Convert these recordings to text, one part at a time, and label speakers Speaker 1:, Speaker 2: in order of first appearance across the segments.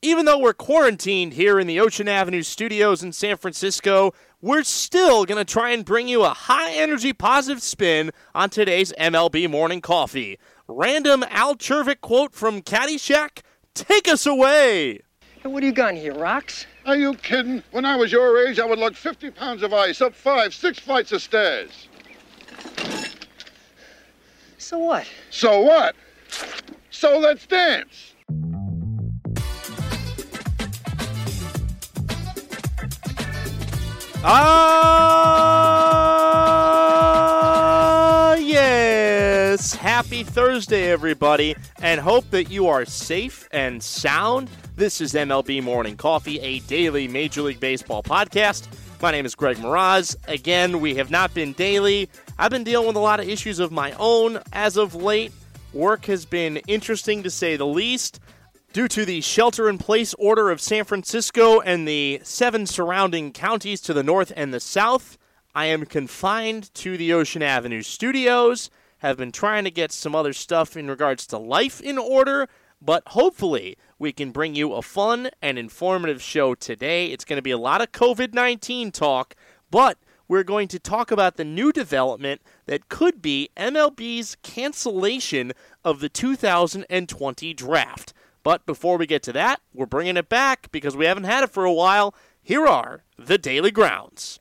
Speaker 1: even though we're quarantined here in the Ocean Avenue studios in San Francisco, we're still going to try and bring you a high energy positive spin on today's MLB morning coffee. Random Al Czervik quote from Caddyshack Take us away!
Speaker 2: Hey, what do you got in here, rocks?
Speaker 3: Are you kidding? When I was your age, I would lug 50 pounds of ice up five, six flights of stairs.
Speaker 2: So what?
Speaker 3: So what? So let's dance.
Speaker 1: Ah, yes. Happy Thursday, everybody, and hope that you are safe and sound. This is MLB Morning Coffee, a daily Major League Baseball podcast. My name is Greg Mroz. Again, we have not been daily. I've been dealing with a lot of issues of my own as of late. Work has been interesting to say the least. Due to the shelter in place order of San Francisco and the seven surrounding counties to the north and the south, I am confined to the Ocean Avenue studios. Have been trying to get some other stuff in regards to life in order, but hopefully we can bring you a fun and informative show today. It's going to be a lot of COVID 19 talk, but we're going to talk about the new development that could be MLB's cancellation of the 2020 draft. But before we get to that, we're bringing it back because we haven't had it for a while. Here are the Daily Grounds.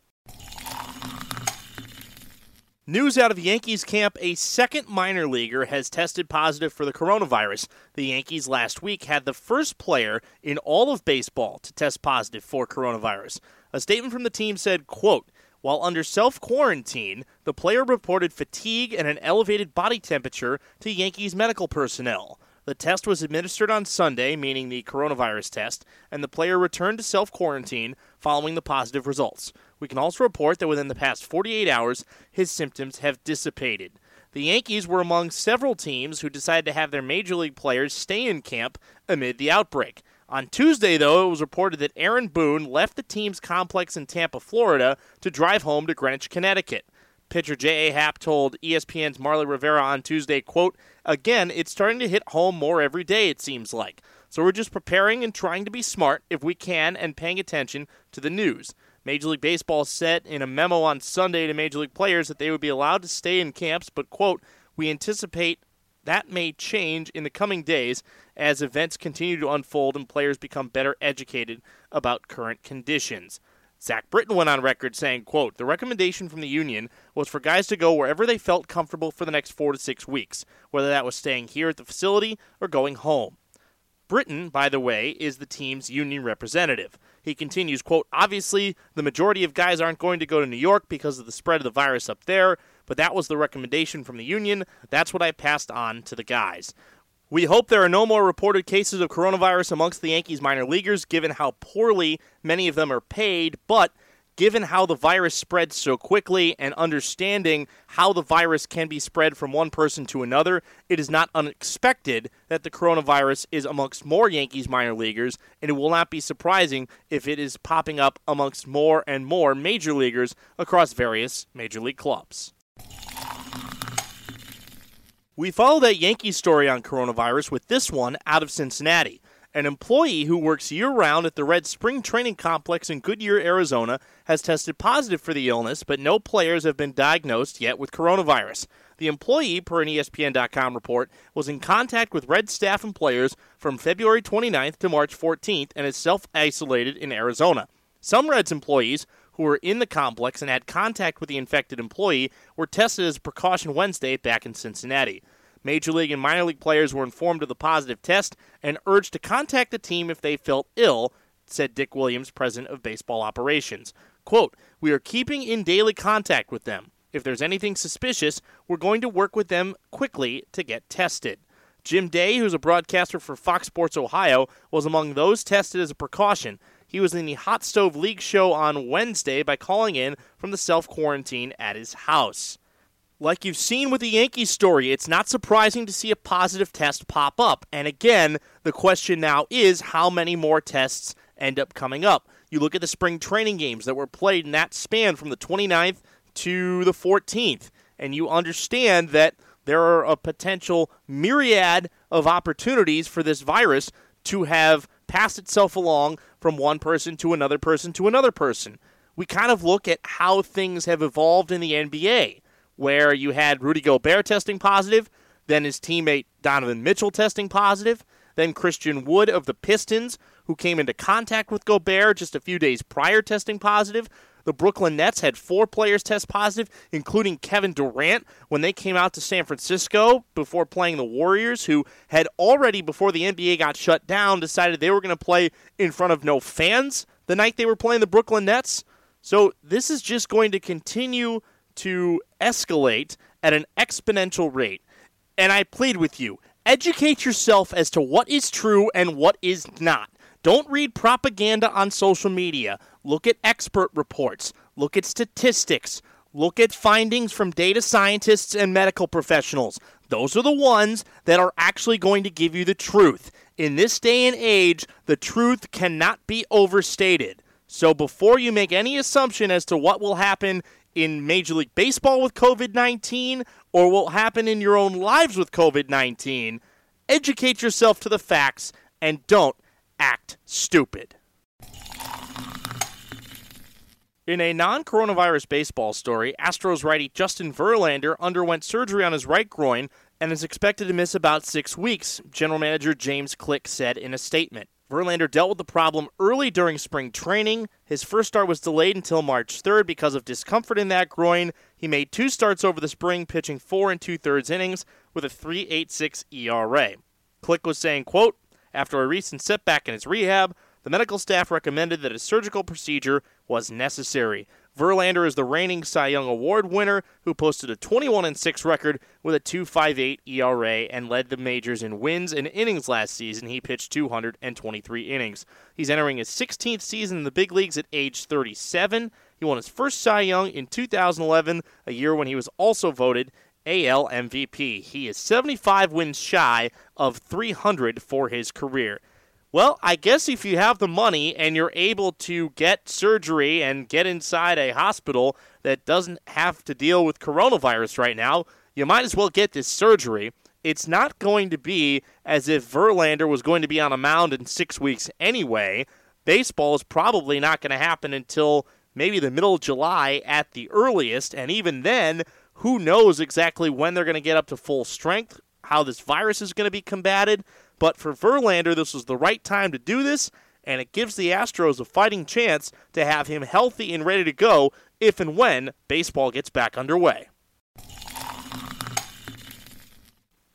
Speaker 1: News out of Yankees camp a second minor leaguer has tested positive for the coronavirus. The Yankees last week had the first player in all of baseball to test positive for coronavirus. A statement from the team said, quote, while under self quarantine, the player reported fatigue and an elevated body temperature to Yankees medical personnel. The test was administered on Sunday, meaning the coronavirus test, and the player returned to self quarantine following the positive results. We can also report that within the past 48 hours, his symptoms have dissipated. The Yankees were among several teams who decided to have their major league players stay in camp amid the outbreak. On Tuesday, though, it was reported that Aaron Boone left the team's complex in Tampa, Florida, to drive home to Greenwich, Connecticut. Pitcher J.A. Happ told ESPN's Marly Rivera on Tuesday, quote, Again, it's starting to hit home more every day, it seems like. So we're just preparing and trying to be smart if we can and paying attention to the news. Major League Baseball said in a memo on Sunday to Major League players that they would be allowed to stay in camps, but, quote, we anticipate that may change in the coming days as events continue to unfold and players become better educated about current conditions. Zach Britton went on record saying, quote, The recommendation from the union was for guys to go wherever they felt comfortable for the next four to six weeks, whether that was staying here at the facility or going home. Britton, by the way, is the team's union representative. He continues, quote, Obviously, the majority of guys aren't going to go to New York because of the spread of the virus up there, but that was the recommendation from the union. That's what I passed on to the guys. We hope there are no more reported cases of coronavirus amongst the Yankees minor leaguers, given how poorly many of them are paid, but given how the virus spreads so quickly and understanding how the virus can be spread from one person to another, it is not unexpected that the coronavirus is amongst more Yankees minor leaguers, and it will not be surprising if it is popping up amongst more and more major leaguers across various major league clubs. We follow that Yankee story on coronavirus with this one out of Cincinnati. An employee who works year round at the Red Spring Training Complex in Goodyear, Arizona, has tested positive for the illness, but no players have been diagnosed yet with coronavirus. The employee, per an ESPN.com report, was in contact with Red staff and players from February 29th to March 14th and is self isolated in Arizona. Some Reds employees who were in the complex and had contact with the infected employee were tested as a precaution Wednesday back in Cincinnati. Major League and minor league players were informed of the positive test and urged to contact the team if they felt ill, said Dick Williams, president of baseball operations. Quote, We are keeping in daily contact with them. If there's anything suspicious, we're going to work with them quickly to get tested. Jim Day, who's a broadcaster for Fox Sports Ohio, was among those tested as a precaution. He was in the Hot Stove League show on Wednesday by calling in from the self quarantine at his house. Like you've seen with the Yankees story, it's not surprising to see a positive test pop up. And again, the question now is how many more tests end up coming up. You look at the spring training games that were played in that span from the 29th to the 14th, and you understand that there are a potential myriad of opportunities for this virus to have passed itself along from one person to another person to another person. We kind of look at how things have evolved in the NBA, where you had Rudy Gobert testing positive, then his teammate Donovan Mitchell testing positive, then Christian Wood of the Pistons, who came into contact with Gobert just a few days prior, testing positive. The Brooklyn Nets had four players test positive, including Kevin Durant, when they came out to San Francisco before playing the Warriors, who had already, before the NBA got shut down, decided they were going to play in front of no fans the night they were playing the Brooklyn Nets. So this is just going to continue to escalate at an exponential rate. And I plead with you educate yourself as to what is true and what is not. Don't read propaganda on social media. Look at expert reports. Look at statistics. Look at findings from data scientists and medical professionals. Those are the ones that are actually going to give you the truth. In this day and age, the truth cannot be overstated. So before you make any assumption as to what will happen in Major League Baseball with COVID 19 or what will happen in your own lives with COVID 19, educate yourself to the facts and don't act stupid. In a non coronavirus baseball story, Astros righty Justin Verlander underwent surgery on his right groin and is expected to miss about six weeks, General Manager James Click said in a statement. Verlander dealt with the problem early during spring training. His first start was delayed until March 3rd because of discomfort in that groin. He made two starts over the spring, pitching four and two thirds innings with a 3.86 ERA. Click was saying, quote, after a recent setback in his rehab, the medical staff recommended that a surgical procedure was necessary. Verlander is the reigning Cy Young Award winner who posted a 21 6 record with a 2.58 ERA and led the majors in wins and innings last season. He pitched 223 innings. He's entering his 16th season in the big leagues at age 37. He won his first Cy Young in 2011, a year when he was also voted AL MVP. He is 75 wins shy of 300 for his career. Well, I guess if you have the money and you're able to get surgery and get inside a hospital that doesn't have to deal with coronavirus right now, you might as well get this surgery. It's not going to be as if Verlander was going to be on a mound in six weeks anyway. Baseball is probably not going to happen until maybe the middle of July at the earliest, and even then, who knows exactly when they're going to get up to full strength, how this virus is going to be combated. But for Verlander, this was the right time to do this, and it gives the Astros a fighting chance to have him healthy and ready to go if and when baseball gets back underway.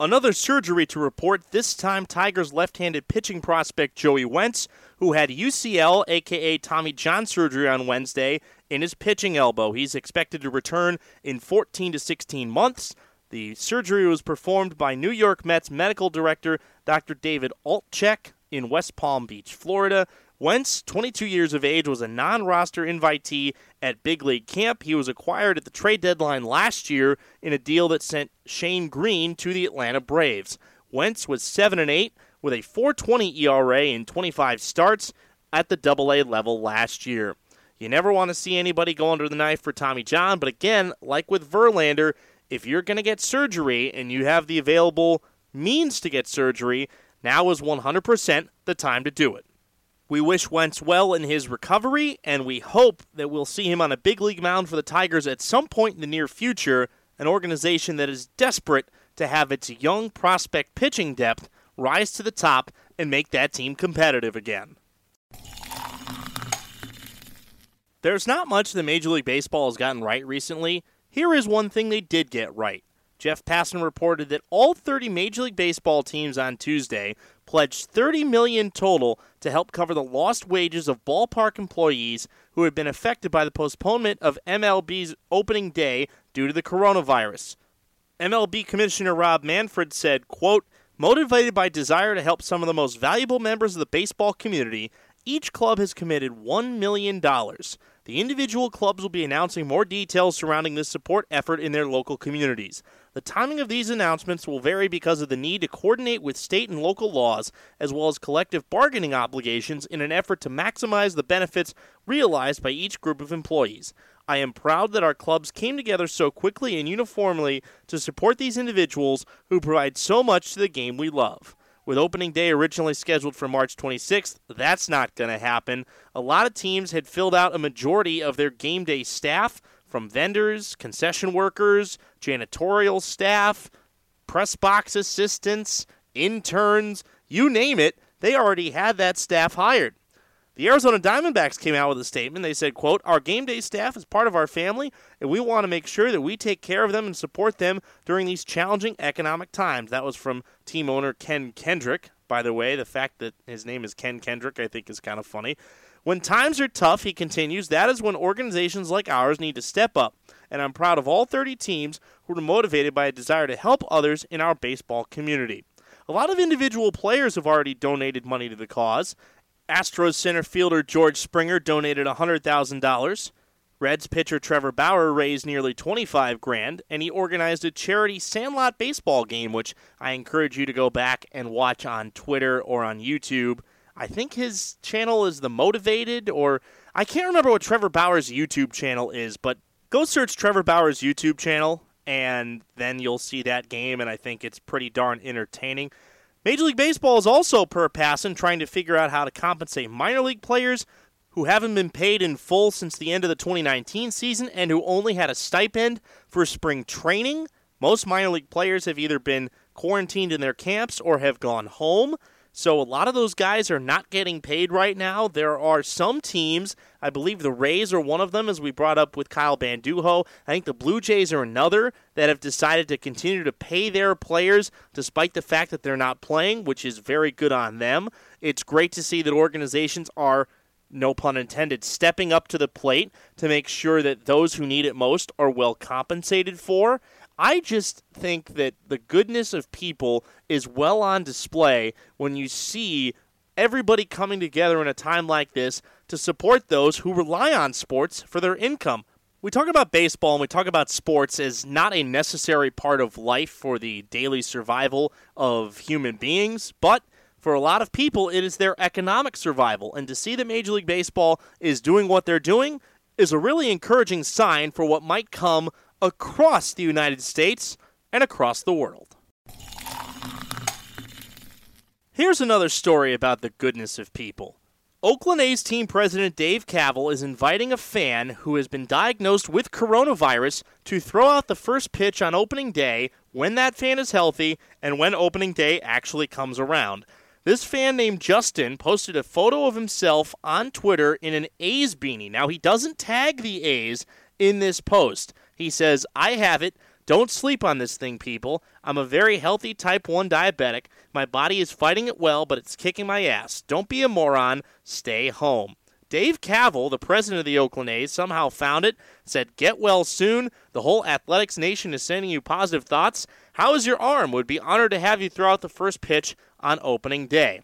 Speaker 1: Another surgery to report, this time Tigers left handed pitching prospect Joey Wentz, who had UCL, aka Tommy John surgery on Wednesday, in his pitching elbow. He's expected to return in 14 to 16 months. The surgery was performed by New York Mets medical director Dr. David Altchek in West Palm Beach, Florida. Wentz, 22 years of age, was a non roster invitee at Big League Camp. He was acquired at the trade deadline last year in a deal that sent Shane Greene to the Atlanta Braves. Wentz was 7 and 8 with a 4.20 ERA in 25 starts at the AA level last year. You never want to see anybody go under the knife for Tommy John, but again, like with Verlander, if you're going to get surgery and you have the available means to get surgery, now is 100% the time to do it. We wish Wentz well in his recovery, and we hope that we'll see him on a big league mound for the Tigers at some point in the near future, an organization that is desperate to have its young prospect pitching depth rise to the top and make that team competitive again. There's not much that Major League Baseball has gotten right recently, here is one thing they did get right. Jeff Passan reported that all 30 Major League Baseball teams on Tuesday pledged 30 million total to help cover the lost wages of ballpark employees who had been affected by the postponement of MLB's opening day due to the coronavirus. MLB Commissioner Rob Manfred said, quote, Motivated by desire to help some of the most valuable members of the baseball community, each club has committed $1 million. The individual clubs will be announcing more details surrounding this support effort in their local communities. The timing of these announcements will vary because of the need to coordinate with state and local laws, as well as collective bargaining obligations, in an effort to maximize the benefits realized by each group of employees. I am proud that our clubs came together so quickly and uniformly to support these individuals who provide so much to the game we love. With opening day originally scheduled for March 26th, that's not going to happen. A lot of teams had filled out a majority of their game day staff from vendors, concession workers, janitorial staff, press box assistants, interns, you name it, they already had that staff hired. The Arizona Diamondbacks came out with a statement. They said, quote, Our game day staff is part of our family, and we want to make sure that we take care of them and support them during these challenging economic times. That was from team owner Ken Kendrick. By the way, the fact that his name is Ken Kendrick, I think, is kind of funny. When times are tough, he continues, that is when organizations like ours need to step up. And I'm proud of all 30 teams who are motivated by a desire to help others in our baseball community. A lot of individual players have already donated money to the cause. Astros center fielder George Springer donated $100,000. Reds pitcher Trevor Bauer raised nearly 25 grand and he organized a charity Sandlot baseball game which I encourage you to go back and watch on Twitter or on YouTube. I think his channel is The Motivated or I can't remember what Trevor Bauer's YouTube channel is, but go search Trevor Bauer's YouTube channel and then you'll see that game and I think it's pretty darn entertaining. Major League Baseball is also per Passan trying to figure out how to compensate minor league players who haven't been paid in full since the end of the 2019 season and who only had a stipend for spring training. Most minor league players have either been quarantined in their camps or have gone home. So a lot of those guys are not getting paid right now. There are some teams, I believe the Rays are one of them, as we brought up with Kyle Banduho. I think the Blue Jays are another that have decided to continue to pay their players despite the fact that they're not playing, which is very good on them. It's great to see that organizations are no pun intended, stepping up to the plate to make sure that those who need it most are well compensated for. I just think that the goodness of people is well on display when you see everybody coming together in a time like this to support those who rely on sports for their income. We talk about baseball and we talk about sports as not a necessary part of life for the daily survival of human beings, but for a lot of people, it is their economic survival. And to see that Major League Baseball is doing what they're doing is a really encouraging sign for what might come across the United States and across the world. Here's another story about the goodness of people. Oakland A's team president Dave Kaval is inviting a fan who has been diagnosed with coronavirus to throw out the first pitch on opening day when that fan is healthy and when opening day actually comes around. This fan named Justin posted a photo of himself on Twitter in an A's beanie. Now, he doesn't tag the A's in this post. He says, I have it. Don't sleep on this thing, people. I'm a very healthy type 1 diabetic. My body is fighting it well, but it's kicking my ass. Don't be a moron. Stay home. Dave Kaval, the president of the Oakland A's, somehow found it, said, Get well soon. The whole Athletics Nation is sending you positive thoughts. How is your arm? Would be honored to have you throw out the first pitch on opening day.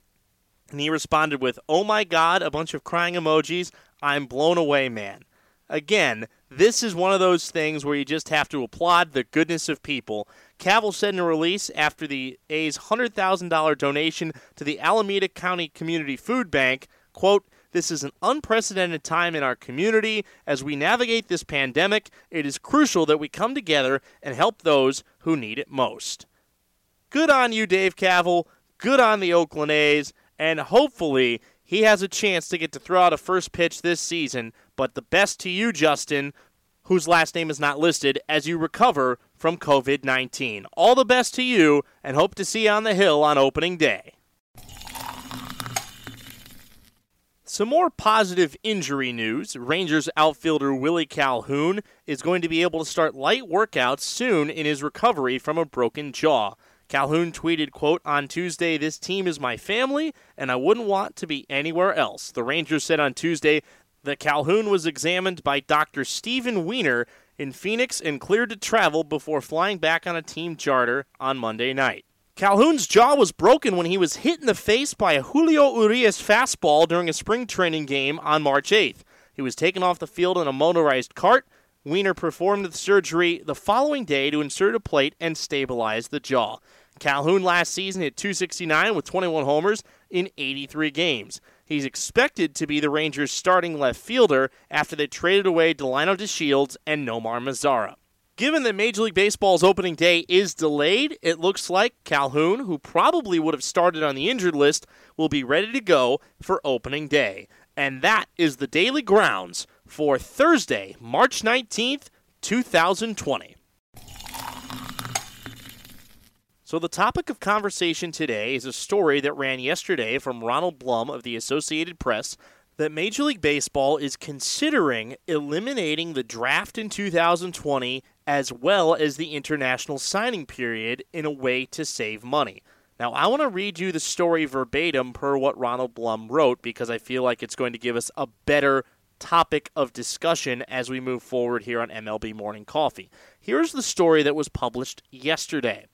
Speaker 1: And he responded with, Oh my God, a bunch of crying emojis. I'm blown away, man. Again, this is one of those things where you just have to applaud the goodness of people. Kaval said in a release after the A's $100,000 donation to the Alameda County Community Food Bank, quote, this is an unprecedented time in our community. As we navigate this pandemic, it is crucial that we come together and help those who need it most. Good on you, Dave Kaval. Good on the Oakland A's. And hopefully, he has a chance to get to throw out a first pitch this season. But the best to you, Justin, whose last name is not listed, as you recover from COVID 19. All the best to you, and hope to see you on the Hill on opening day. Some more positive injury news. Rangers outfielder Willie Calhoun is going to be able to start light workouts soon in his recovery from a broken jaw. Calhoun tweeted, quote, On Tuesday, this team is my family, and I wouldn't want to be anywhere else. The Rangers said on Tuesday that Calhoun was examined by Dr. Stephen Weiner in Phoenix and cleared to travel before flying back on a team charter on Monday night. Calhoun's jaw was broken when he was hit in the face by a Julio Urias fastball during a spring training game on March 8th. He was taken off the field in a motorized cart. Weiner performed the surgery the following day to insert a plate and stabilize the jaw. Calhoun last season hit 269 with 21 homers in 83 games. He's expected to be the Rangers' starting left fielder after they traded away Delino DeShields and Nomar Mazara. Given that Major League Baseball's opening day is delayed, it looks like Calhoun, who probably would have started on the injured list, will be ready to go for opening day. And that is the daily grounds for Thursday, March 19th, 2020. So, the topic of conversation today is a story that ran yesterday from Ronald Blum of the Associated Press that Major League Baseball is considering eliminating the draft in 2020 as well as the international signing period in a way to save money. Now, I want to read you the story verbatim per what Ronald Blum wrote because I feel like it's going to give us a better topic of discussion as we move forward here on MLB Morning Coffee. Here's the story that was published yesterday.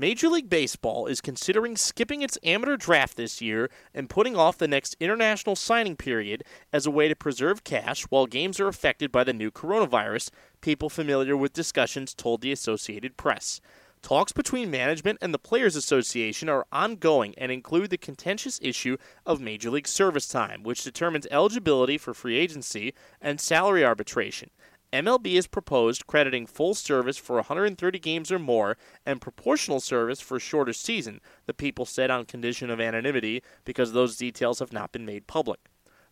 Speaker 1: Major League Baseball is considering skipping its amateur draft this year and putting off the next international signing period as a way to preserve cash while games are affected by the new coronavirus, people familiar with discussions told the Associated Press. Talks between management and the Players Association are ongoing and include the contentious issue of Major League service time, which determines eligibility for free agency and salary arbitration. MLB has proposed crediting full service for 130 games or more and proportional service for a shorter season, the people said on condition of anonymity because those details have not been made public.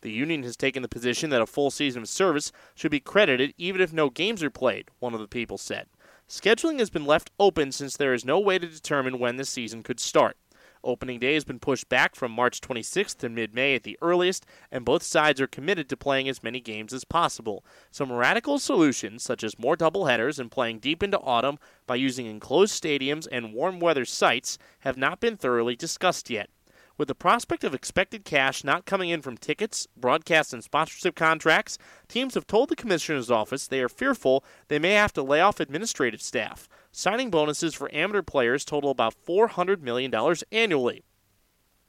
Speaker 1: The union has taken the position that a full season of service should be credited even if no games are played, one of the people said. Scheduling has been left open since there is no way to determine when the season could start. Opening day has been pushed back from March 26th to mid May at the earliest, and both sides are committed to playing as many games as possible. Some radical solutions, such as more doubleheaders and playing deep into autumn by using enclosed stadiums and warm weather sites, have not been thoroughly discussed yet. With the prospect of expected cash not coming in from tickets, broadcast, and sponsorship contracts, teams have told the commissioner's office they are fearful they may have to lay off administrative staff. Signing bonuses for amateur players total about $400 million annually.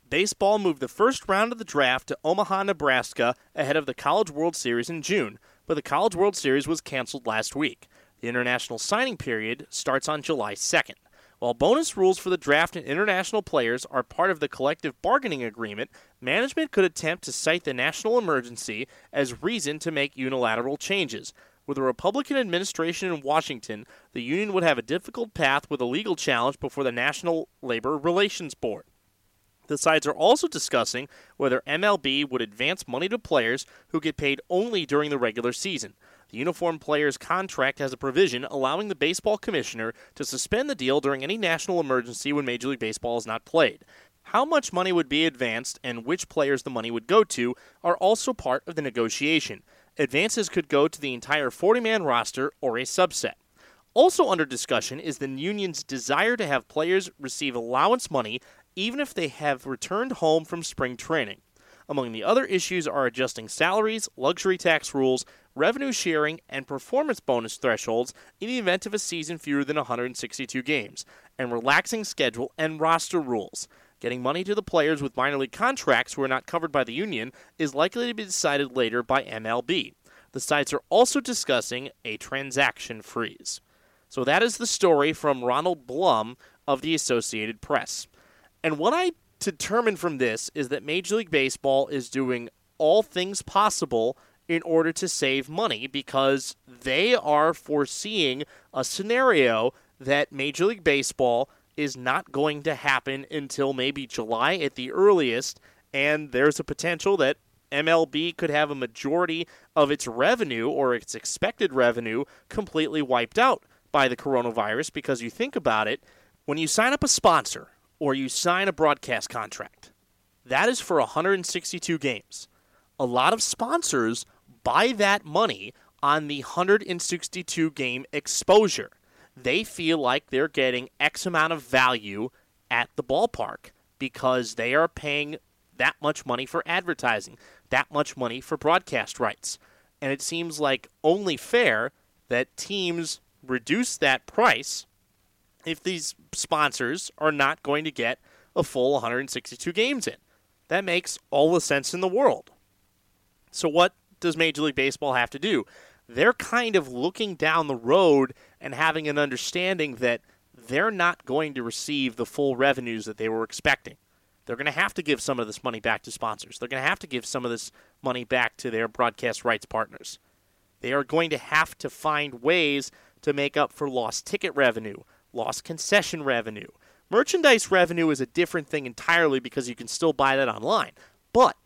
Speaker 1: Baseball moved the first round of the draft to Omaha, Nebraska ahead of the College World Series in June, but the College World Series was canceled last week. The international signing period starts on July 2nd. While bonus rules for the draft and international players are part of the collective bargaining agreement, management could attempt to cite the national emergency as reason to make unilateral changes. With a Republican administration in Washington, the union would have a difficult path with a legal challenge before the National Labor Relations Board. The sides are also discussing whether MLB would advance money to players who get paid only during the regular season. The uniform player's contract has a provision allowing the baseball commissioner to suspend the deal during any national emergency when Major League Baseball is not played. How much money would be advanced and which players the money would go to are also part of the negotiation. Advances could go to the entire 40 man roster or a subset. Also under discussion is the union's desire to have players receive allowance money even if they have returned home from spring training. Among the other issues are adjusting salaries, luxury tax rules, revenue sharing, and performance bonus thresholds in the event of a season fewer than 162 games, and relaxing schedule and roster rules. Getting money to the players with minor league contracts who are not covered by the union is likely to be decided later by MLB. The sides are also discussing a transaction freeze. So that is the story from Ronald Blum of the Associated Press. And what I determined from this is that Major League Baseball is doing all things possible in order to save money because they are foreseeing a scenario that Major League Baseball is not going to happen until maybe July at the earliest, and there's a potential that MLB could have a majority of its revenue or its expected revenue completely wiped out by the coronavirus because you think about it, when you sign up a sponsor or you sign a broadcast contract, that is for 162 games. A lot of sponsors buy that money on the 162 game exposure. They feel like they're getting X amount of value at the ballpark because they are paying that much money for advertising, that much money for broadcast rights. And it seems like only fair that teams reduce that price if these sponsors are not going to get a full 162 games in. That makes all the sense in the world. So, what does Major League Baseball have to do? They're kind of looking down the road and having an understanding that they're not going to receive the full revenues that they were expecting. They're going to have to give some of this money back to sponsors. They're going to have to give some of this money back to their broadcast rights partners. They are going to have to find ways to make up for lost ticket revenue, lost concession revenue. Merchandise revenue is a different thing entirely because you can still buy that online. But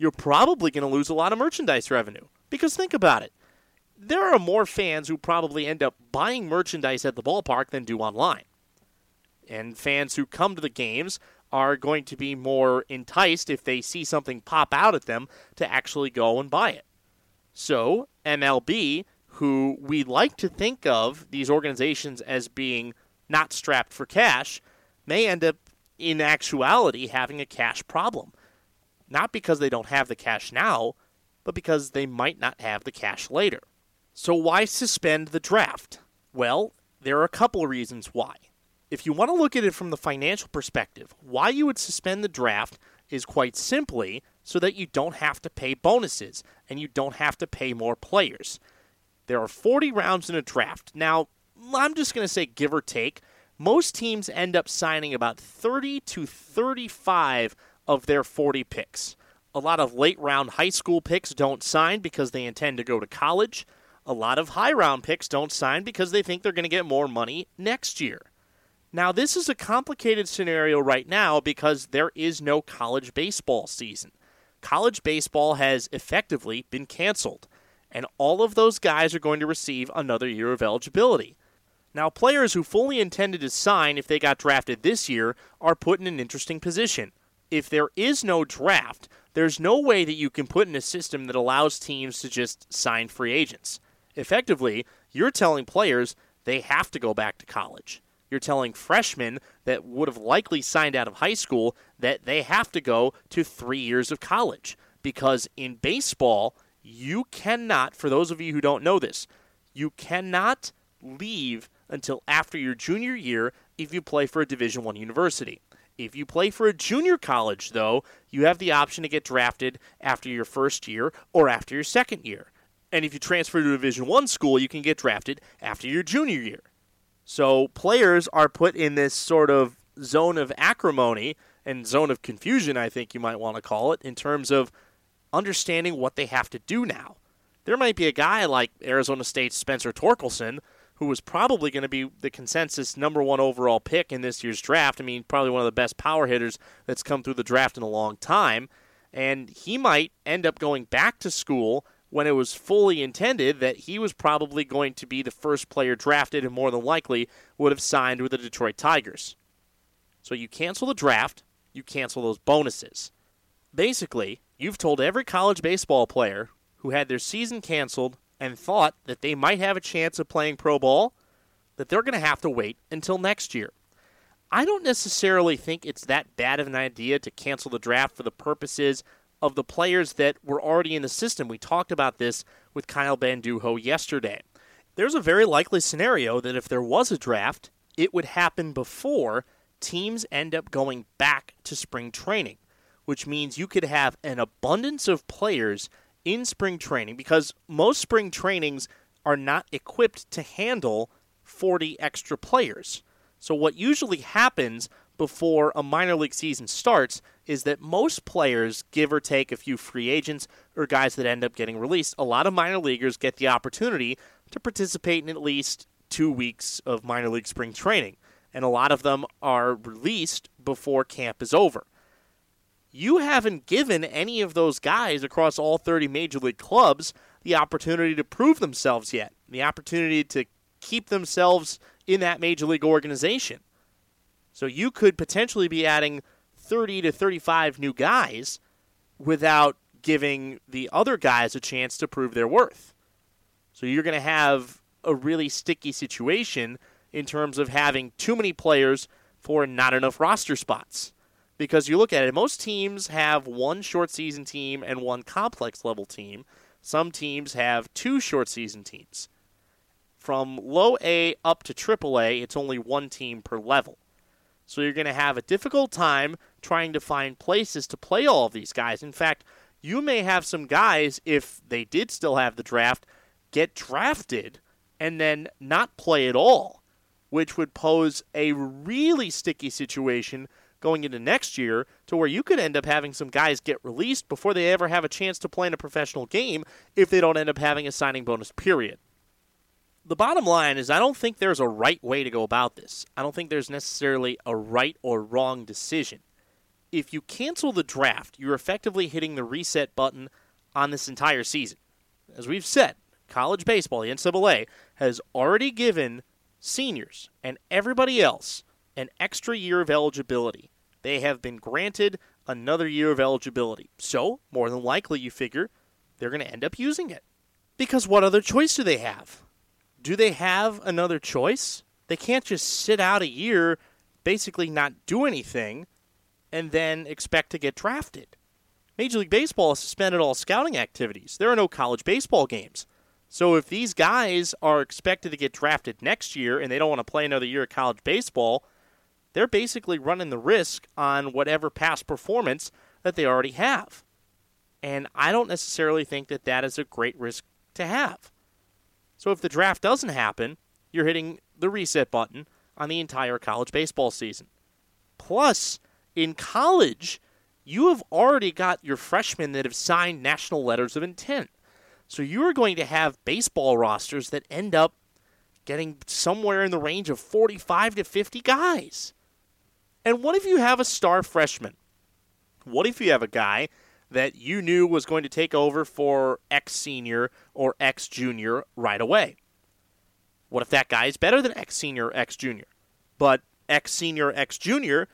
Speaker 1: you're probably going to lose a lot of merchandise revenue. Because think about it. There are more fans who probably end up buying merchandise at the ballpark than do online. And fans who come to the games are going to be more enticed if they see something pop out at them to actually go and buy it. So, MLB, who we like to think of these organizations as being not strapped for cash, may end up in actuality having a cash problem. Not because they don't have the cash now, but because they might not have the cash later. So, why suspend the draft? Well, there are a couple of reasons why if you want to look at it from the financial perspective, why you would suspend the draft is quite simply so that you don't have to pay bonuses and you don't have to pay more players. There are 40 rounds in a draft. Now, I'm just going to say give or take. Most teams end up signing about 30 to 35 of their 40 picks. A lot of late round high school picks don't sign because they intend to go to college. A lot of high round picks don't sign because they think they're going to get more money next year. Now, this is a complicated scenario right now because there is no college baseball season. College baseball has effectively been canceled, and all of those guys are going to receive another year of eligibility. Now, players who fully intended to sign if they got drafted this year are put in an interesting position. If there is no draft, there's no way that you can put in a system that allows teams to just sign free agents. Effectively, you're telling players they have to go back to college. You're telling freshmen that would have likely signed out of high school that they have to go to three years of college. Because in baseball, you cannot, for those of you who don't know this, you cannot leave until after your junior year if you play for a Division One university. If you play for a junior college, though, you have the option to get drafted after your first year or after your second year. And if you transfer to a Division One school, you can get drafted after your junior year. So players are put in this sort of zone of acrimony and zone of confusion, I think you might want to call it, in terms of understanding what they have to do now. There might be a guy like Arizona State's Spencer Torkelson who was probably going to be the consensus number one overall pick in this year's draft. I mean, probably one of the best power hitters that's come through the draft in a long time. And he might end up going back to school when it was fully intended that he was probably going to be the first player drafted and more than likely would have signed with the Detroit Tigers. So you cancel the draft, you cancel those bonuses. Basically, you've told every college baseball player who had their season canceled and thought that they might have a chance of playing pro ball that they're going to have to wait until next year. I don't necessarily think it's that bad of an idea to cancel the draft for the purposes of the players that were already in the system. We talked about this with Kyle Banduho yesterday. There's a very likely scenario that if there was a draft, it would happen before teams end up going back to spring training, which means you could have an abundance of players in spring training because most spring trainings are not equipped to handle 40 extra players. So, what usually happens before a minor league season starts is that most players, give or take a few free agents or guys that end up getting released, a lot of minor leaguers get the opportunity to participate in at least two weeks of minor league spring training. And a lot of them are released before camp is over. You haven't given any of those guys across all 30 major league clubs the opportunity to prove themselves yet, the opportunity to keep themselves in that major league organization. So you could potentially be adding 30 to 35 new guys without giving the other guys a chance to prove their worth. So you're going to have a really sticky situation in terms of having too many players for not enough roster spots. Because you look at it, most teams have one short season team and one complex level team. Some teams have two short season teams. From low A up to triple A, it's only one team per level. So you're going to have a difficult time trying to find places to play all of these guys. In fact, you may have some guys, if they did still have the draft, get drafted and then not play at all, which would pose a really sticky situation going into next year to where you could end up having some guys get released before they ever have a chance to play in a professional game if they don't end up having a signing bonus period. the bottom line is I don't think there's a right way to go about this. I don't think there's necessarily a right or wrong decision. If you cancel the draft, you're effectively hitting the reset button on this entire season. As we've said, college baseball, the NCAA, has already given seniors and everybody else an extra year of eligibility. They have been granted another year of eligibility. So, more than likely, you figure they're going to end up using it. Because what other choice do they have? Do they have another choice? They can't just sit out a year, basically not do anything, and then expect to get drafted. Major League Baseball has suspended all scouting activities. There are no college baseball games. So if these guys are expected to get drafted next year and they don't want to play another year of college baseball, they're basically running the risk on whatever past performance that they already have. And I don't necessarily think that that is a great risk to have. So if the draft doesn't happen, you're hitting the reset button on the entire college baseball season. Plus, in college, you have already got your freshmen that have signed national letters of intent. So you are going to have baseball rosters that end up getting somewhere in the range of 45 to 50 guys. And what if you have a star freshman? What if you have a guy that you knew was going to take over for X senior or X junior right away? What if that guy is better than X senior or X junior? But X senior X junior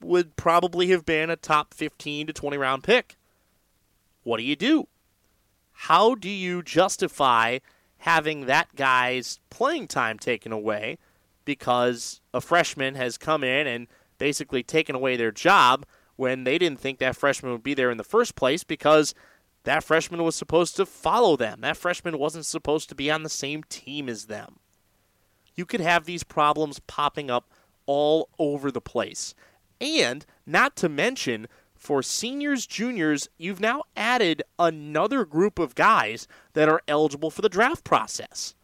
Speaker 1: would probably have been a top 15 to 20 round pick. What do you do? How do you justify having that guy's playing time taken away because a freshman has come in and basically taken away their job when they didn't think that freshman would be there in the first place because that freshman was supposed to follow them. That freshman wasn't supposed to be on the same team as them. You could have these problems popping up all over the place. And not to mention, for seniors, juniors, you've now added another group of guys that are eligible for the draft process.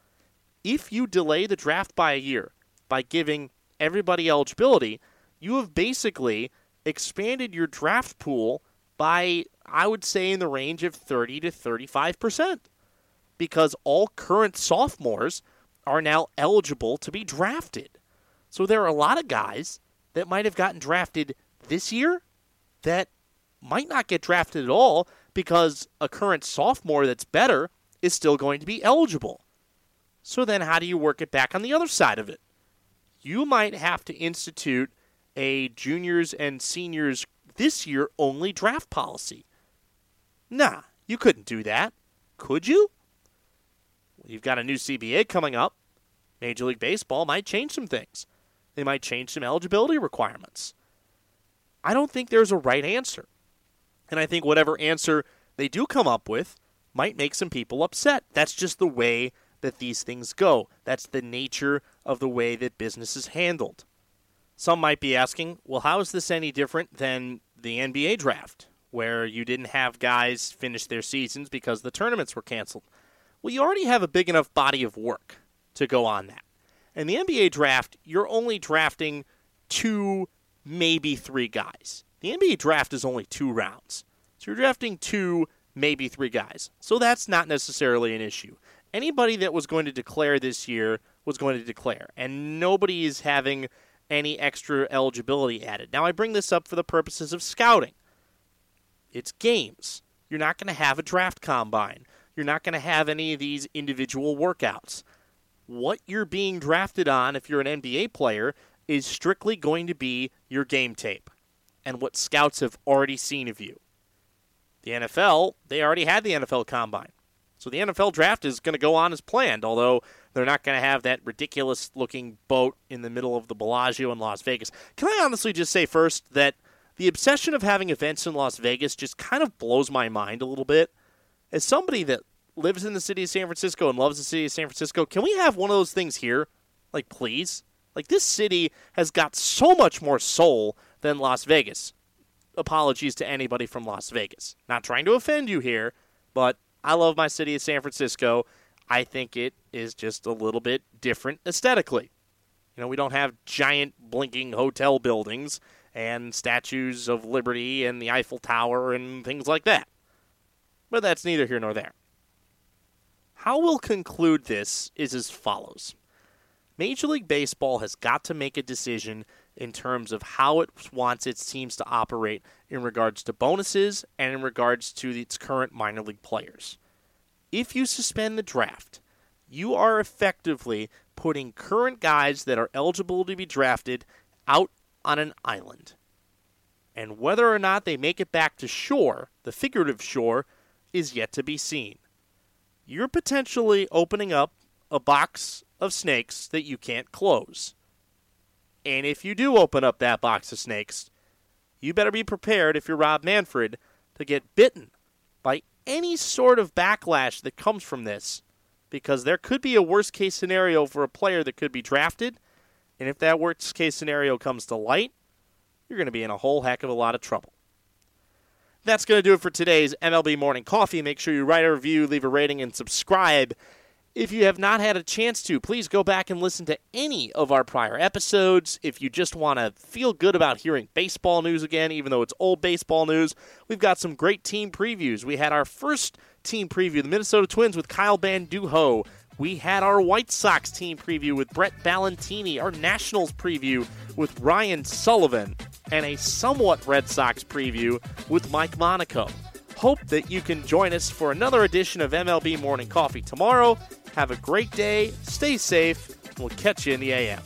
Speaker 1: If you delay the draft by a year by giving everybody eligibility, you have basically expanded your draft pool by, I would say, in the range of 30 to 35%. Because all current sophomores are now eligible to be drafted. So there are a lot of guys that might have gotten drafted this year that might not get drafted at all because a current sophomore that's better is still going to be eligible. So then, how do you work it back on the other side of it? You might have to institute a juniors and seniors this year only draft policy. Nah, you couldn't do that. Could you? You've got a new CBA coming up. Major League Baseball might change some things. They might change some eligibility requirements. I don't think there's a right answer. And I think whatever answer they do come up with might make some people upset. That's just the way that these things go. That's the nature of the way that business is handled. Some might be asking, well, how is this any different than the NBA draft, where you didn't have guys finish their seasons because the tournaments were canceled? Well, you already have a big enough body of work to go on that. And the NBA draft, you're only drafting two, maybe three guys. The NBA draft is only two rounds. So you're drafting two, maybe three guys. So that's not necessarily an issue. Anybody that was going to declare this year was going to declare, and nobody is having any extra eligibility added. Now, I bring this up for the purposes of scouting. It's games. You're not going to have a draft combine. You're not going to have any of these individual workouts. What you're being drafted on, if you're an NBA player, is strictly going to be your game tape and what scouts have already seen of you. The NFL, they already had the NFL combine. So the NFL draft is going to go on as planned, although they're not going to have that ridiculous looking boat in the middle of the Bellagio in Las Vegas. Can I honestly just say first that the obsession of having events in Las Vegas just kind of blows my mind a little bit? As somebody that lives in the city of San Francisco and loves the city of San Francisco, can we have one of those things here? Like, please? Like, this city has got so much more soul than Las Vegas. Apologies to anybody from Las Vegas. Not trying to offend you here, but I love my city of San Francisco. I think it is just a little bit different aesthetically. You know, we don't have giant blinking hotel buildings and statues of liberty and the Eiffel Tower and things like that. But that's neither here nor there. How we'll conclude this is as follows Major League Baseball has got to make a decision in terms of how it wants its teams to operate in regards to bonuses and in regards to its current minor league players. If you suspend the draft, you are effectively putting current guys that are eligible to be drafted out on an island. And whether or not they make it back to shore, the figurative shore, is yet to be seen. You're potentially opening up a box of snakes that you can't close. And if you do open up that box of snakes, you better be prepared if you're Rob Manfred to get bitten by any sort of backlash that comes from this because there could be a worst case scenario for a player that could be drafted. And if that worst case scenario comes to light, you're going to be in a whole heck of a lot of trouble. That's going to do it for today's MLB Morning Coffee. Make sure you write a review, leave a rating, and subscribe if you have not had a chance to, please go back and listen to any of our prior episodes. If you just want to feel good about hearing baseball news again, even though it's old baseball news, we've got some great team previews. We had our first team preview, the Minnesota Twins with Kyle Banduho. We had our White Sox team preview with Brett Ballantini, our Nationals preview with Ryan Sullivan, and a somewhat Red Sox preview with Mike Monaco. Hope that you can join us for another edition of MLB Morning Coffee tomorrow. Have a great day, stay safe, we'll catch you in the AM.